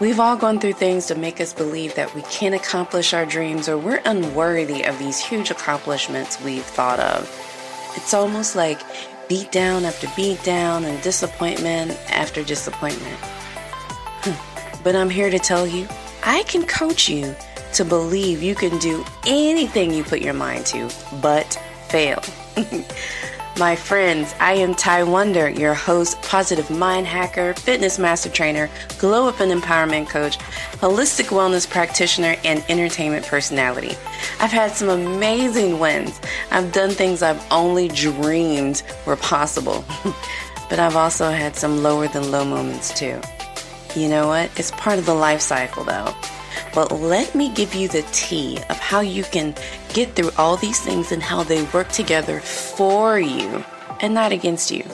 We've all gone through things to make us believe that we can't accomplish our dreams or we're unworthy of these huge accomplishments we've thought of. It's almost like beat down after beat down and disappointment after disappointment. Hmm. but I'm here to tell you, I can coach you to believe you can do anything you put your mind to, but fail. My friends, I am Ty Wonder, your host, positive mind hacker, fitness master trainer, glow up and empowerment coach, holistic wellness practitioner, and entertainment personality. I've had some amazing wins. I've done things I've only dreamed were possible. but I've also had some lower than low moments too. You know what? It's part of the life cycle though. But let me give you the tea of how you can get through all these things and how they work together for you and not against you.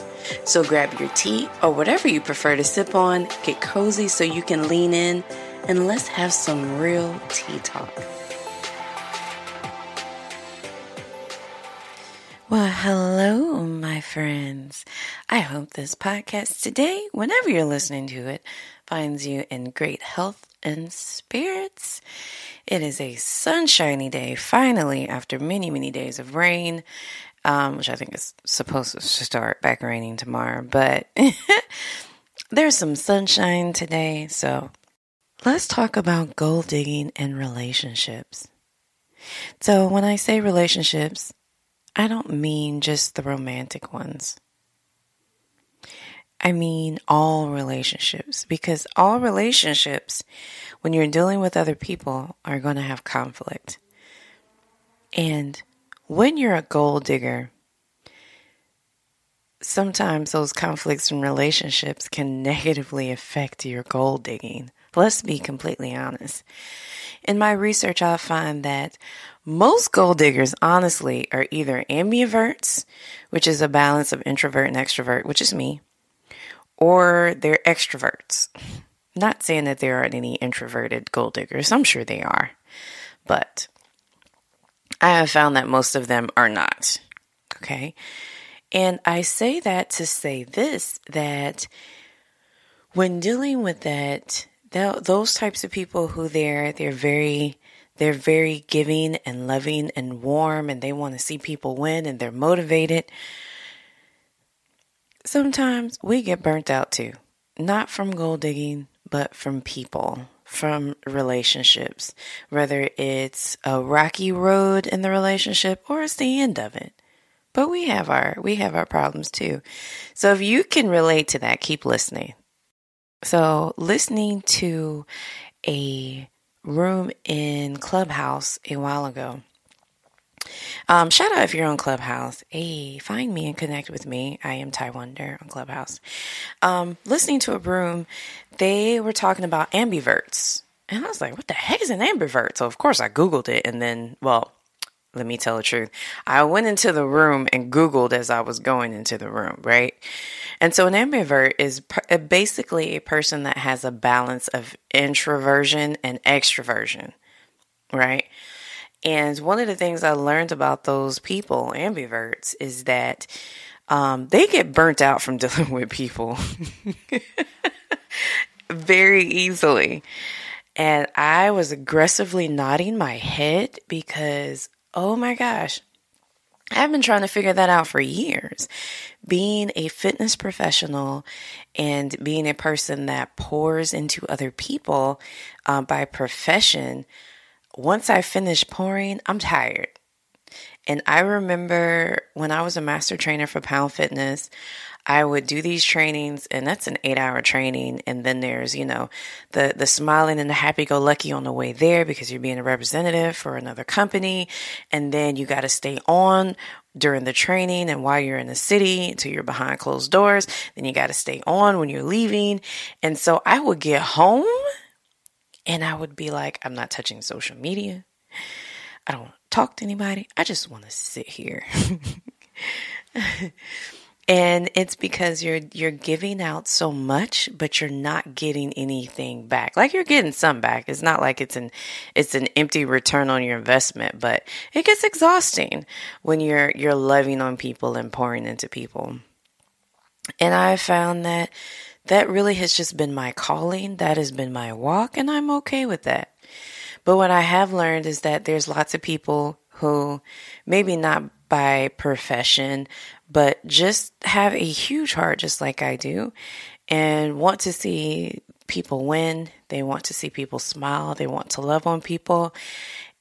So grab your tea or whatever you prefer to sip on, get cozy so you can lean in, and let's have some real tea talk. Well, hello, my friends. I hope this podcast today, whenever you're listening to it, finds you in great health and spirits. It is a sunshiny day, finally, after many, many days of rain, um, which I think is supposed to start back raining tomorrow. But there's some sunshine today, so let's talk about goal digging and relationships. So, when I say relationships, I don't mean just the romantic ones. I mean all relationships because all relationships, when you're dealing with other people, are going to have conflict. And when you're a goal digger, sometimes those conflicts in relationships can negatively affect your goal digging. Let's be completely honest. In my research, I find that most goal diggers, honestly, are either ambiverts, which is a balance of introvert and extrovert, which is me, or they're extroverts. Not saying that there aren't any introverted goal diggers, I'm sure they are, but I have found that most of them are not. Okay. And I say that to say this that when dealing with that, those types of people who they're they're very they're very giving and loving and warm and they want to see people win and they're motivated sometimes we get burnt out too. Not from goal digging, but from people, from relationships. Whether it's a rocky road in the relationship or it's the end of it. But we have our we have our problems too. So if you can relate to that, keep listening. So listening to a room in Clubhouse a while ago um, shout out if you're on Clubhouse. Hey, find me and connect with me. I am Ty Wonder on Clubhouse. Um, listening to a broom, they were talking about ambiverts. And I was like, what the heck is an ambivert? So, of course, I Googled it. And then, well, let me tell the truth. I went into the room and Googled as I was going into the room, right? And so, an ambivert is uh, basically a person that has a balance of introversion and extroversion, right? And one of the things I learned about those people, ambiverts, is that um, they get burnt out from dealing with people very easily. And I was aggressively nodding my head because, oh my gosh, I've been trying to figure that out for years. Being a fitness professional and being a person that pours into other people uh, by profession, once I finish pouring, I'm tired. And I remember when I was a master trainer for Pound Fitness, I would do these trainings and that's an 8-hour training and then there's, you know, the the smiling and the happy go lucky on the way there because you're being a representative for another company and then you got to stay on during the training and while you're in the city until you're behind closed doors, then you got to stay on when you're leaving. And so I would get home and I would be like, I'm not touching social media. I don't talk to anybody. I just want to sit here. and it's because you're you're giving out so much but you're not getting anything back like you're getting some back it's not like it's an it's an empty return on your investment but it gets exhausting when you're you're loving on people and pouring into people and i found that that really has just been my calling. That has been my walk, and I'm okay with that. But what I have learned is that there's lots of people who maybe not by profession, but just have a huge heart, just like I do, and want to see people win. They want to see people smile. They want to love on people.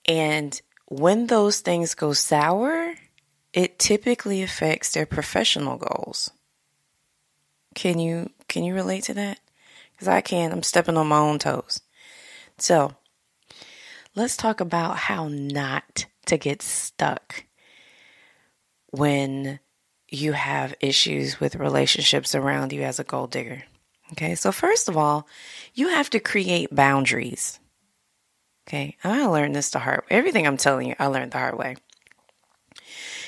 And when those things go sour, it typically affects their professional goals. Can you can you relate to that? Cuz I can. I'm stepping on my own toes. So, let's talk about how not to get stuck when you have issues with relationships around you as a goal digger. Okay, so first of all, you have to create boundaries. Okay, I learned this the hard Everything I'm telling you, I learned the hard way.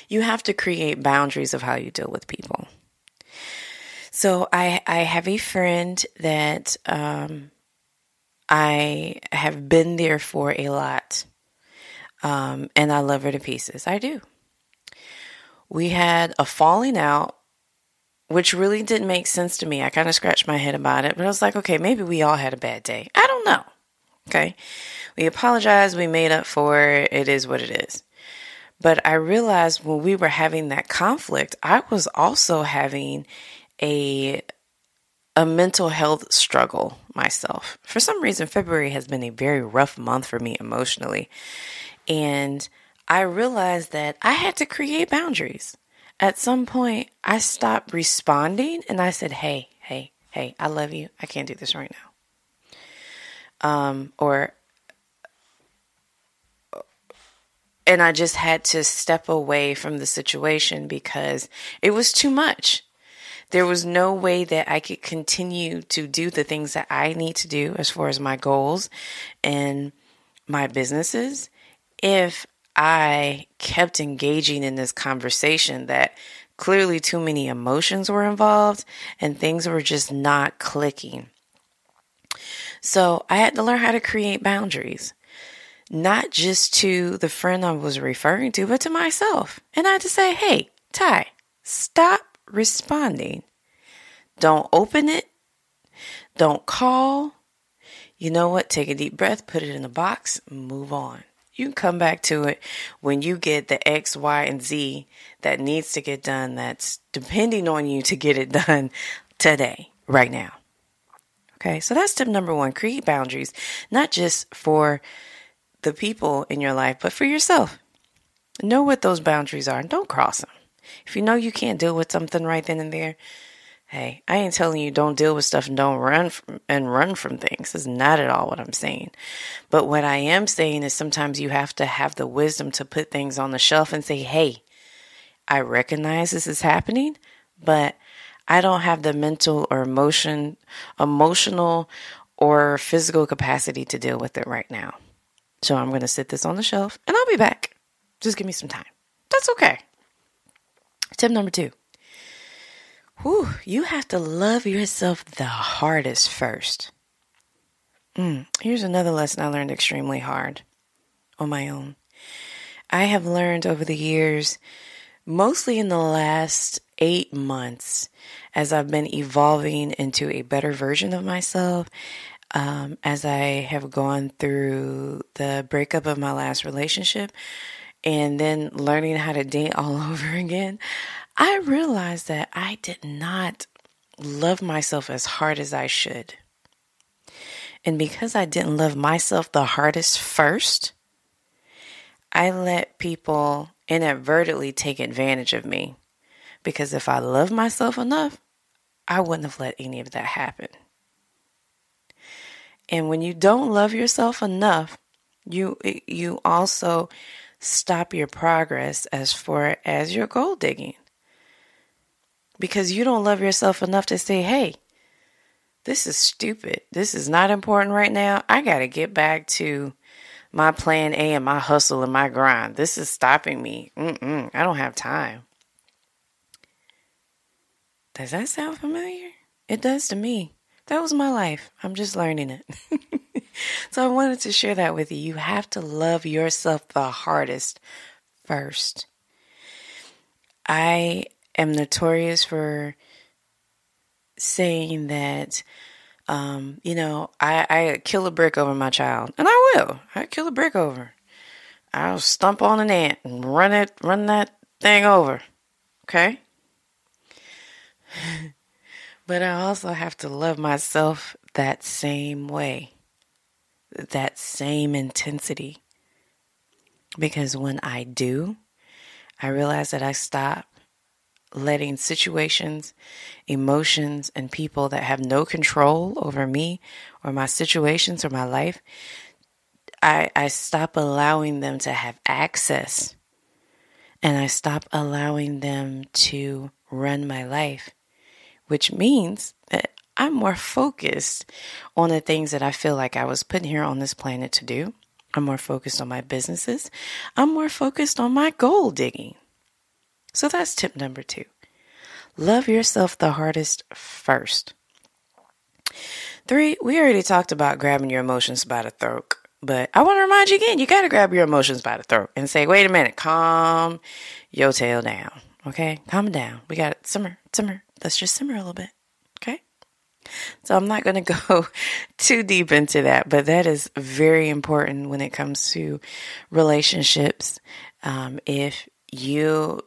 You have to create boundaries of how you deal with people. So I I have a friend that um, I have been there for a lot, um, and I love her to pieces. I do. We had a falling out which really didn't make sense to me. I kind of scratched my head about it, but I was like, okay, maybe we all had a bad day. I don't know. Okay. We apologized. We made up for it. It is what it is. But I realized when we were having that conflict, I was also having a a mental health struggle myself. For some reason, February has been a very rough month for me emotionally. And I realized that I had to create boundaries at some point, I stopped responding and I said, Hey, hey, hey, I love you. I can't do this right now. Um, or, and I just had to step away from the situation because it was too much. There was no way that I could continue to do the things that I need to do as far as my goals and my businesses if I kept engaging in this conversation that clearly too many emotions were involved and things were just not clicking. So I had to learn how to create boundaries, not just to the friend I was referring to, but to myself. And I had to say, hey, Ty, stop responding. Don't open it. Don't call. You know what? Take a deep breath, put it in a box, move on. You can come back to it when you get the X, Y, and Z that needs to get done that's depending on you to get it done today, right now. Okay, so that's tip number one create boundaries, not just for the people in your life, but for yourself. Know what those boundaries are and don't cross them. If you know you can't deal with something right then and there, Hey, I ain't telling you don't deal with stuff and don't run from, and run from things. Is not at all what I'm saying. But what I am saying is sometimes you have to have the wisdom to put things on the shelf and say, "Hey, I recognize this is happening, but I don't have the mental or emotion emotional or physical capacity to deal with it right now. So I'm going to sit this on the shelf and I'll be back. Just give me some time. That's okay." Tip number 2 whew, you have to love yourself the hardest first. Mm, here's another lesson I learned extremely hard on my own. I have learned over the years, mostly in the last eight months, as I've been evolving into a better version of myself, um, as I have gone through the breakup of my last relationship and then learning how to date all over again, I realized that I did not love myself as hard as I should. And because I didn't love myself the hardest first, I let people inadvertently take advantage of me. Because if I loved myself enough, I wouldn't have let any of that happen. And when you don't love yourself enough, you you also stop your progress as far as your goal digging because you don't love yourself enough to say, hey, this is stupid. This is not important right now. I got to get back to my plan A and my hustle and my grind. This is stopping me. Mm-mm, I don't have time. Does that sound familiar? It does to me. That was my life. I'm just learning it. so I wanted to share that with you. You have to love yourself the hardest first. I am notorious for saying that, um, you know, I, I kill a brick over my child, and I will. I kill a brick over. I'll stump on an ant and run it, run that thing over. Okay. but I also have to love myself that same way, that same intensity. Because when I do, I realize that I stop letting situations, emotions, and people that have no control over me or my situations or my life, I, I stop allowing them to have access and I stop allowing them to run my life, which means I'm more focused on the things that I feel like I was put here on this planet to do. I'm more focused on my businesses. I'm more focused on my goal digging. So that's tip number two. Love yourself the hardest first. Three, we already talked about grabbing your emotions by the throat, but I want to remind you again, you got to grab your emotions by the throat and say, wait a minute, calm your tail down. Okay, calm down. We got it. simmer, simmer. Let's just simmer a little bit. So I'm not going to go too deep into that, but that is very important when it comes to relationships. Um, if you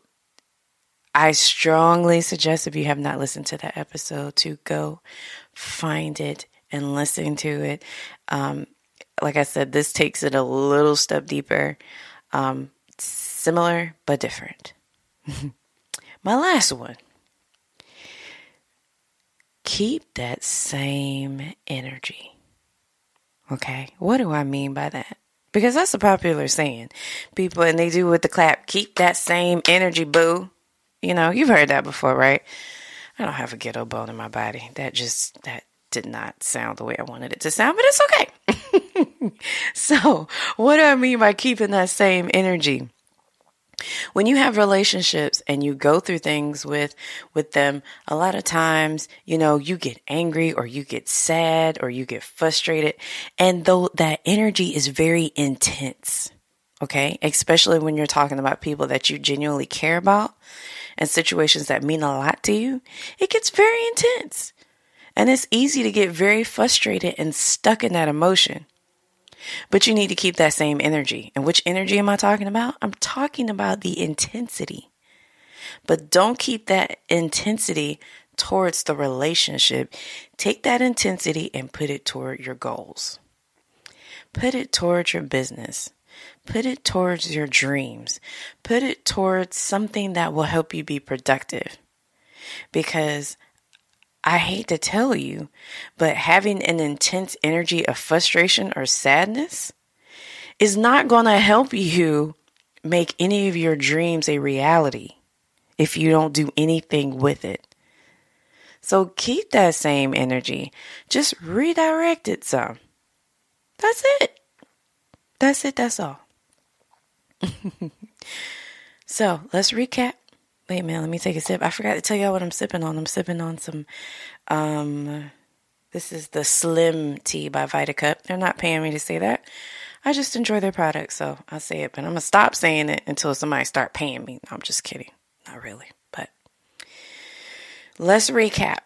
I strongly suggest if you have not listened to that episode to go find it and listen to it. Um, like I said, this takes it a little step deeper, um, similar but different. My last one keep that same energy. Okay, what do I mean by that? Because that's a popular saying. People, and they do with the clap, keep that same energy, boo. You know, you've heard that before, right? I don't have a ghetto bone in my body. That just, that did not sound the way I wanted it to sound, but it's okay. so, what do I mean by keeping that same energy? When you have relationships and you go through things with with them, a lot of times, you know, you get angry or you get sad or you get frustrated, and though that energy is very intense, okay? Especially when you're talking about people that you genuinely care about, and situations that mean a lot to you, it gets very intense. And it's easy to get very frustrated and stuck in that emotion. But you need to keep that same energy. And which energy am I talking about? I'm talking about the intensity. But don't keep that intensity towards the relationship. Take that intensity and put it toward your goals. Put it towards your business. Put it towards your dreams. Put it towards something that will help you be productive. Because I hate to tell you, but having an intense energy of frustration or sadness is not going to help you make any of your dreams a reality if you don't do anything with it. So keep that same energy. Just redirect it some. That's it. That's it. That's all. so let's recap. Wait, man, let me take a sip. I forgot to tell y'all what I'm sipping on. I'm sipping on some, um, this is the Slim Tea by VitaCup. They're not paying me to say that. I just enjoy their product, so I'll say it. But I'm gonna stop saying it until somebody start paying me. No, I'm just kidding. Not really. But let's recap.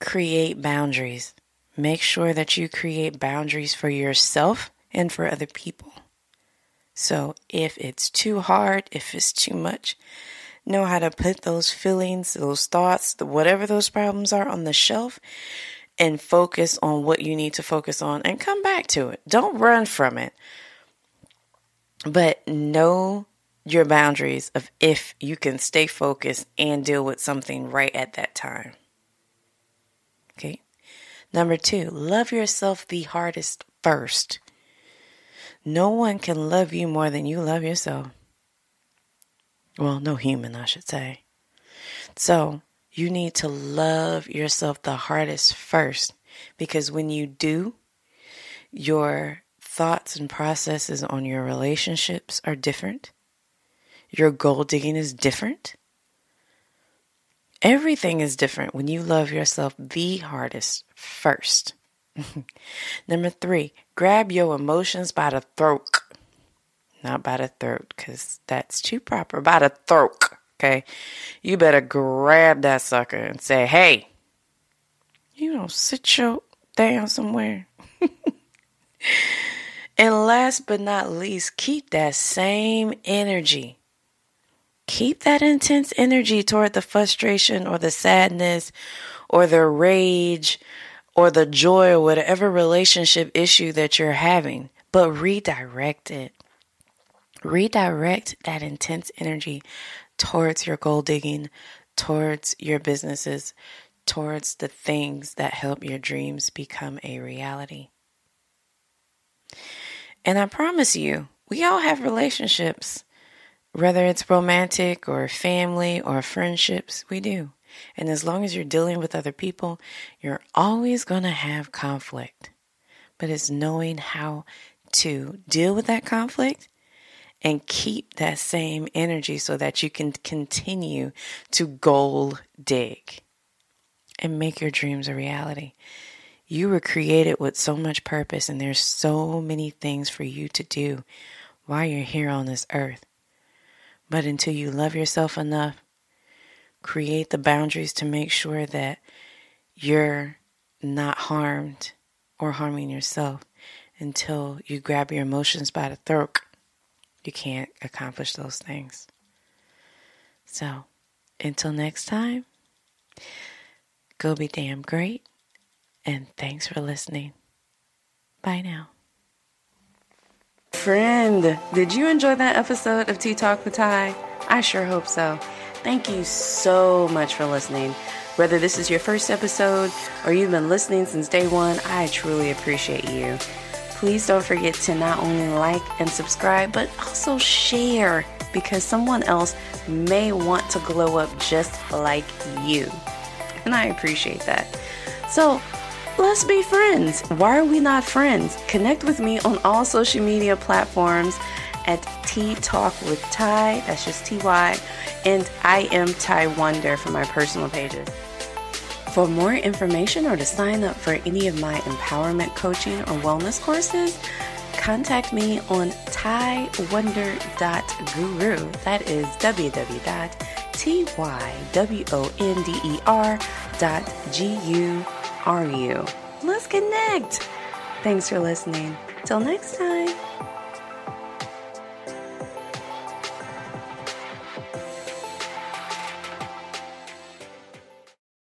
Create boundaries. Make sure that you create boundaries for yourself and for other people. So if it's too hard, if it's too much, know how to put those feelings, those thoughts, whatever those problems are on the shelf and focus on what you need to focus on and come back to it. Don't run from it. But know your boundaries of if you can stay focused and deal with something right at that time. Okay. Number two, love yourself the hardest first. No one can love you more than you love yourself. Well, no human, I should say. So, you need to love yourself the hardest first because when you do, your thoughts and processes on your relationships are different. Your goal digging is different. Everything is different when you love yourself the hardest first. Number three, grab your emotions by the throat. Not by the throat, because that's too proper. By the throat. Okay. You better grab that sucker and say, hey, you don't sit your down somewhere. and last but not least, keep that same energy. Keep that intense energy toward the frustration or the sadness or the rage or the joy or whatever relationship issue that you're having, but redirect it. Redirect that intense energy towards your goal digging, towards your businesses, towards the things that help your dreams become a reality. And I promise you, we all have relationships, whether it's romantic or family or friendships, we do. And as long as you're dealing with other people, you're always going to have conflict. But it's knowing how to deal with that conflict and keep that same energy so that you can continue to goal dig and make your dreams a reality. You were created with so much purpose, and there's so many things for you to do while you're here on this earth. But until you love yourself enough, create the boundaries to make sure that you're not harmed or harming yourself until you grab your emotions by the throat you can't accomplish those things. So, until next time, go be damn great, and thanks for listening. Bye now. Friend, did you enjoy that episode of Tea Talk with Ty? I sure hope so. Thank you so much for listening. Whether this is your first episode or you've been listening since day one, I truly appreciate you please don't forget to not only like and subscribe, but also share because someone else may want to glow up just like you. And I appreciate that. So, let's be friends. Why are we not friends? Connect with me on all social media platforms at Tea Talk with Ty. That's just T Y. And I am Ty Wonder for my personal pages. For more information or to sign up for any of my empowerment coaching or wellness courses, contact me on tywonder.guru. That is www.tywonder.guru. Let's connect. Thanks for listening. Till next time.